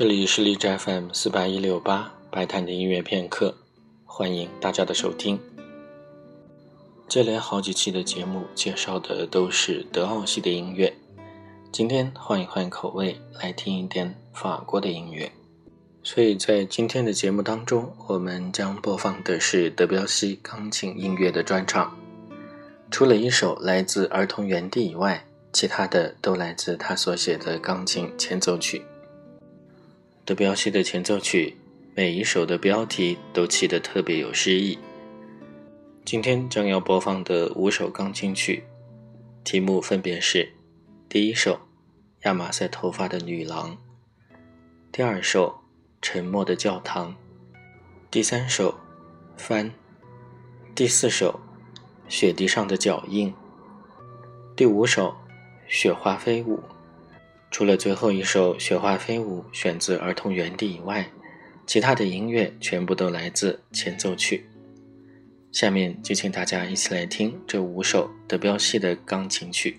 这里是荔枝 FM 四八一六八白谈的音乐片刻，欢迎大家的收听。接连好几期的节目介绍的都是德奥系的音乐，今天换一换口味，来听一点法国的音乐。所以在今天的节目当中，我们将播放的是德彪西钢琴音乐的专场。除了一首来自《儿童园地》以外，其他的都来自他所写的钢琴前奏曲。德彪西的前奏曲，每一首的标题都起得特别有诗意。今天将要播放的五首钢琴曲，题目分别是：第一首《亚麻色头发的女郎》，第二首《沉默的教堂》，第三首《帆》，第四首《雪地上的脚印》，第五首《雪花飞舞》。除了最后一首《雪花飞舞》选自《儿童园地》以外，其他的音乐全部都来自前奏曲。下面就请大家一起来听这五首德彪西的钢琴曲。